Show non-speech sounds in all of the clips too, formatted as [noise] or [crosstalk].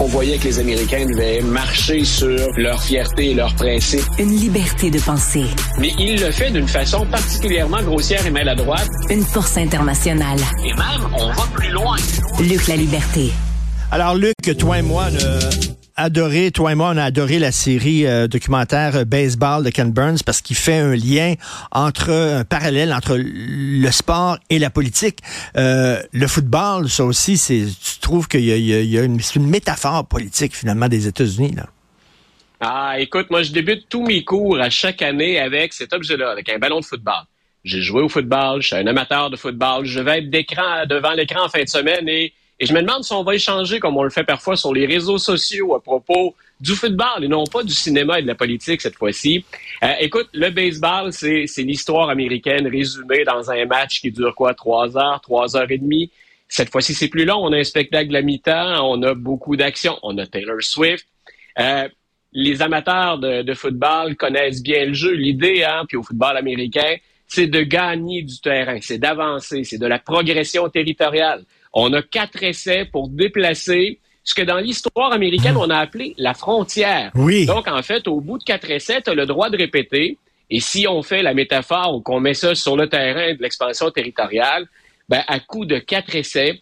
On voyait que les Américains devaient marcher sur leur fierté et leurs principes. Une liberté de penser. Mais il le fait d'une façon particulièrement grossière et maladroite. Une force internationale. Et même, on va plus loin. Luc la liberté. Alors Luc, toi et moi, adoré, toi et moi, on a adoré la série euh, documentaire euh, Baseball de Ken Burns parce qu'il fait un lien entre, un parallèle entre le sport et la politique. Euh, le football, ça aussi, c'est, tu trouves qu'il y a, il y a une, une, métaphore politique finalement des États-Unis, là? Ah, écoute, moi, je débute tous mes cours à chaque année avec cet objet-là, avec un ballon de football. J'ai joué au football, je suis un amateur de football, je vais être devant l'écran en fin de semaine et et je me demande si on va échanger, comme on le fait parfois sur les réseaux sociaux, à propos du football et non pas du cinéma et de la politique cette fois-ci. Euh, écoute, le baseball, c'est l'histoire américaine résumée dans un match qui dure quoi, trois heures, trois heures et demie. Cette fois-ci, c'est plus long. On a un spectacle à mi-temps, on a beaucoup d'actions, on a Taylor Swift. Euh, les amateurs de, football connaissent bien le jeu. L'idée, hein, puis au football américain, c'est de gagner du terrain, c'est d'avancer, c'est de la progression territoriale. On a quatre essais pour déplacer ce que dans l'histoire américaine, on a appelé la frontière. Oui. Donc, en fait, au bout de quatre essais, tu as le droit de répéter. Et si on fait la métaphore ou qu'on met ça sur le terrain de l'expansion territoriale, ben, à coup de quatre essais,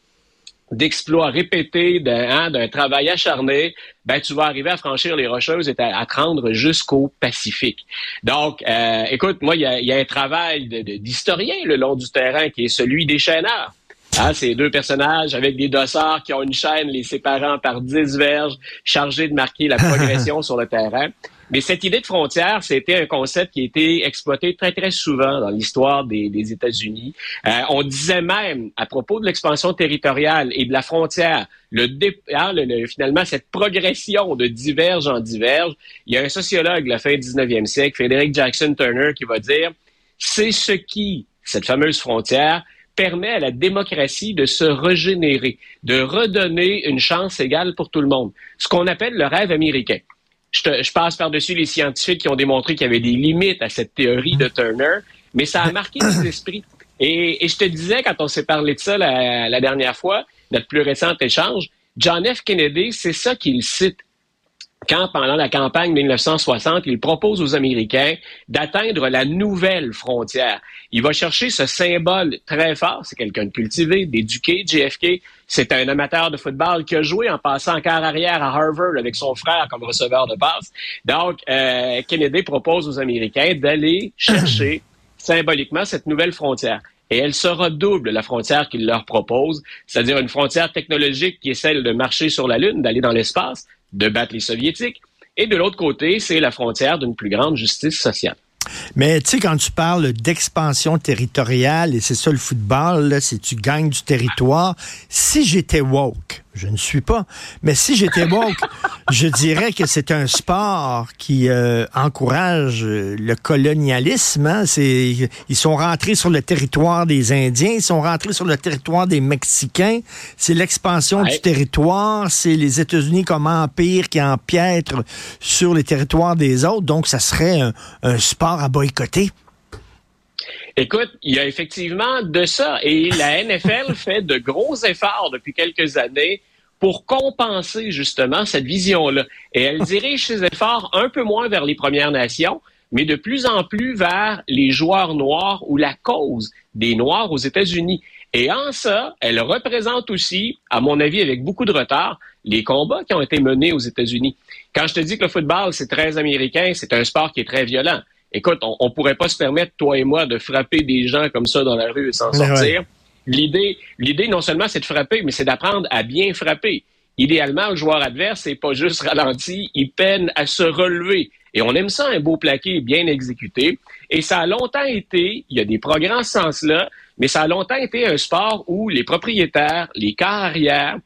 d'exploits répétés, hein, d'un travail acharné, ben tu vas arriver à franchir les Rocheuses et à, à te rendre jusqu'au Pacifique. Donc, euh, écoute, moi, il y a, y a, un travail d'historien le long du terrain qui est celui des chaîneurs. Hein, ces deux personnages avec des dossards qui ont une chaîne les séparant par dix verges, chargés de marquer la [laughs] progression sur le terrain. Mais cette idée de frontière, c'était un concept qui a été exploité très, très souvent dans l'histoire des, des États-Unis. Euh, on disait même, à propos de l'expansion territoriale et de la frontière, le, hein, le, finalement, cette progression de diverge en diverge, il y a un sociologue, la fin du 19e siècle, Frédéric Jackson Turner, qui va dire, c'est ce qui, cette fameuse frontière, permet à la démocratie de se régénérer, de redonner une chance égale pour tout le monde. Ce qu'on appelle le rêve américain. Je, te, je passe par-dessus les scientifiques qui ont démontré qu'il y avait des limites à cette théorie de Turner, mais ça a marqué les [coughs] esprits. Et, et, je te disais, quand on s'est parlé de ça la, la dernière fois, notre plus récent échange, John F. Kennedy, c'est ça qu'il cite quand, pendant la campagne 1960, il propose aux Américains d'atteindre la nouvelle frontière. Il va chercher ce symbole très fort. C'est quelqu'un de cultivé, d'éduqué. JFK, c'est un amateur de football qui a joué en passant en quart arrière à Harvard avec son frère comme receveur de passe. Donc, euh, Kennedy propose aux Américains d'aller chercher [clears throat] symboliquement cette nouvelle frontière. Et elle sera double, la frontière qu'il leur propose, c'est-à-dire une frontière technologique qui est celle de marcher sur la Lune, d'aller dans l'espace, de battre les Soviétiques. Et de l'autre côté, c'est la frontière d'une plus grande justice sociale. Mais tu sais, quand tu parles d'expansion territoriale, et c'est ça le football, c'est tu gagnes du territoire, si j'étais woke, je ne suis pas. Mais si j'étais woke, [laughs] je dirais que c'est un sport qui euh, encourage euh, le colonialisme. Hein. C'est, ils sont rentrés sur le territoire des Indiens, ils sont rentrés sur le territoire des Mexicains. C'est l'expansion du territoire, c'est les États-Unis comme empire qui empiètre sur les territoires des autres. Donc, ça serait un, un sport à boycotter. Écoute, il y a effectivement de ça et la NFL [laughs] fait de gros efforts depuis quelques années pour compenser justement cette vision-là. Et elle dirige ses efforts un peu moins vers les Premières Nations, mais de plus en plus vers les joueurs noirs ou la cause des Noirs aux États-Unis. Et en ça, elle représente aussi, à mon avis avec beaucoup de retard, les combats qui ont été menés aux États-Unis. Quand je te dis que le football, c'est très américain, c'est un sport qui est très violent. Écoute, on, ne pourrait pas se permettre, toi et moi, de frapper des gens comme ça dans la rue et s'en sortir. L'idée, l'idée non seulement c'est de frapper, mais c'est d'apprendre à bien frapper. Idéalement, le joueur adverse n'est pas juste ralenti, il peine à se relever. Et on aime ça, un beau plaqué bien exécuté. Et ça a longtemps été, il y a des progrès en ce sens-là, mais ça a longtemps été un sport où les propriétaires, les carrières,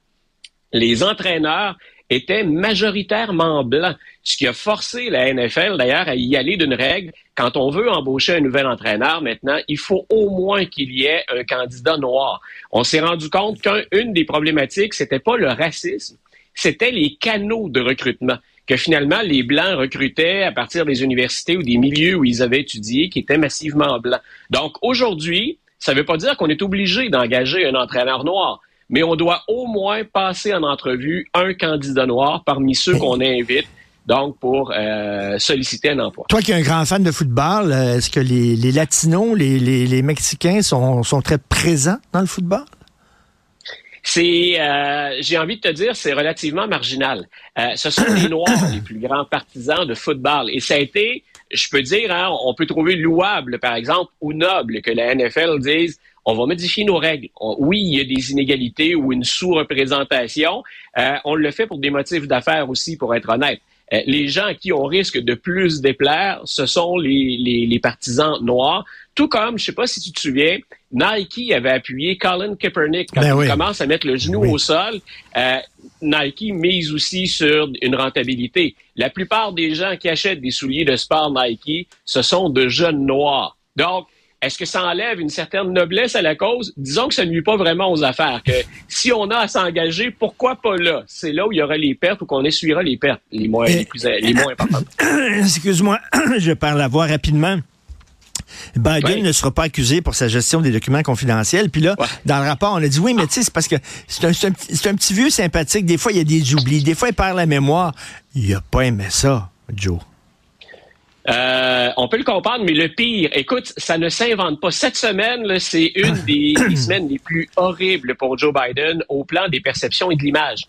les entraîneurs étaient majoritairement blancs, ce qui a forcé la NFL d'ailleurs à y aller d'une règle. Quand on veut embaucher un nouvel entraîneur maintenant, il faut au moins qu'il y ait un candidat noir. On s'est rendu compte qu'une des problématiques, c'était pas le racisme, c'était les canaux de recrutement que finalement les Blancs recrutaient à partir des universités ou des milieux où ils avaient étudié qui étaient massivement blancs. Donc aujourd'hui, ça ne veut pas dire qu'on est obligé d'engager un entraîneur noir, mais on doit au moins passer en entrevue un candidat noir parmi ceux qu'on invite donc pour euh, solliciter un emploi. Toi qui es un grand fan de football, euh, est-ce que les, Latinos, les, Mexicains sont, sont, très présents dans le football? C'est, euh, j'ai envie de te dire, c'est relativement marginal. ce sont les [coughs] Noirs les plus grands partisans de football. Et ça a été, je peux dire, hein, on peut trouver louable, par exemple, ou noble que la NFL dise on va modifier nos règles. oui, il y a des inégalités ou une sous-représentation. on le fait pour des motifs d'affaires aussi, pour être honnête. Euh, les gens à qui on risque de plus déplaire, ce sont les, les, partisans noirs. Tout comme, je sais pas si tu te souviens, Nike avait appuyé Colin Kaepernick quand ben il commence à mettre le genou au sol. Euh, Nike mise aussi sur une rentabilité. La plupart des gens qui achètent des souliers de sport Nike, ce sont de jeunes noirs. Donc, est-ce que ça enlève une certaine noblesse à la cause? Disons que ça ne nuit pas vraiment aux affaires. Que si on a à s'engager, pourquoi pas là? C'est là où il y aura les pertes ou qu'on essuiera les pertes les moins, les plus, les moins importantes. [coughs] Excuse-moi, [coughs] je parle la voix rapidement. Biden ne sera pas accusé pour sa gestion des documents confidentiels. Puis là, dans le rapport, on a dit oui, mais tu sais, c'est parce que c'est un, un, petit vieux sympathique. Des fois, il y a des oublis. Des fois, il perd la mémoire. Il a pas aimé ça, Joe. Euh, on peut le comprendre, mais le pire, écoute, ça ne s'invente pas. Cette semaine, c'est une [coughs] des, semaines les plus horribles pour Joe Biden au plan des perceptions et de l'image.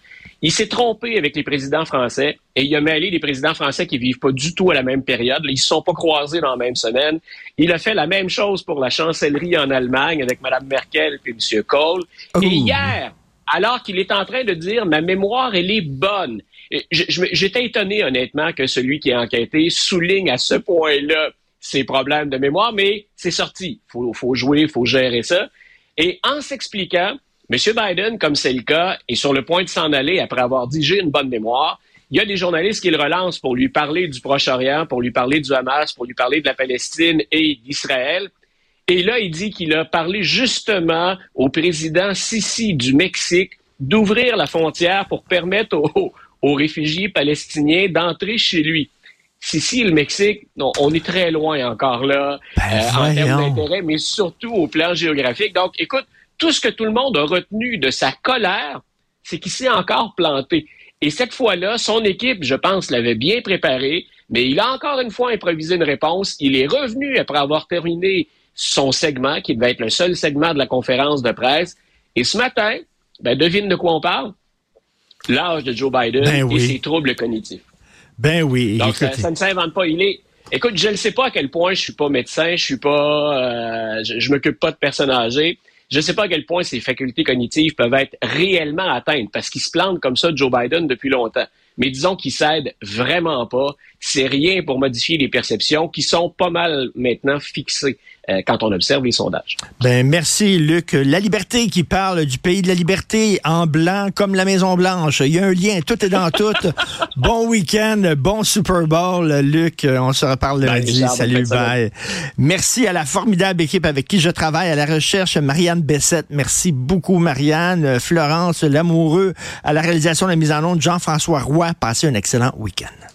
Il s'est trompé avec les présidents français et il a mêlé les présidents français qui vivent pas du tout à la même période. Ils se sont pas croisés dans la même semaine. Il a fait la même chose pour la chancellerie en Allemagne avec Mme Merkel et M. Kohl. Et hier, alors qu'il est en train de dire ma mémoire, elle est bonne. J'étais étonné, honnêtement, que celui qui a enquêté souligne à ce point-là ses problèmes de mémoire, mais c'est sorti. Il faut, faut jouer, il faut gérer ça. Et en s'expliquant, M. Biden, comme c'est le cas, est sur le point de s'en aller après avoir dit j'ai une bonne mémoire. Il y a des journalistes qui le relancent pour lui parler du Proche-Orient, pour lui parler du Hamas, pour lui parler de la Palestine et d'Israël. Et là, il dit qu'il a parlé justement au président Sisi du Mexique d'ouvrir la frontière pour permettre aux, aux réfugiés palestiniens d'entrer chez lui. Si, le Mexique, non, on est très loin encore là, ben, euh, en termes d'intérêt, mais surtout au plan géographique. Donc, écoute, tout ce que tout le monde a retenu de sa colère, c'est qu'il s'est encore planté. Et cette fois-là, son équipe, je pense, l'avait bien préparé, mais il a encore une fois improvisé une réponse. Il est revenu après avoir terminé son segment, qui devait être le seul segment de la conférence de presse. Et ce matin, ben, devine de quoi on parle? l'âge de Joe Biden ben et ses troubles cognitifs. Ben oui. Donc, ça, ne s'invente pas. Il est. Écoute, je ne sais pas à quel point je suis pas médecin, je suis pas, euh, je, je m'occupe pas de personnes âgées. Je ne sais pas à quel point ses facultés cognitives peuvent être réellement atteintes parce qu'il se plante comme ça Joe Biden depuis longtemps. Mais disons qu'il s'aide vraiment pas. C'est rien pour modifier les perceptions qui sont pas mal maintenant fixées. Euh, quand on observe les sondages. Ben merci Luc. La liberté qui parle du pays de la liberté en blanc comme la Maison Blanche. Il y a un lien, tout est dans tout. [laughs] bon week-end, bon Super Bowl, Luc. On se reparle lundi. Salut, bye. Merci à la formidable équipe avec qui je travaille à la recherche, Marianne Bessette. Merci beaucoup Marianne, Florence Lamoureux à la réalisation de la mise en onde, Jean-François Roy. Passez un excellent week-end.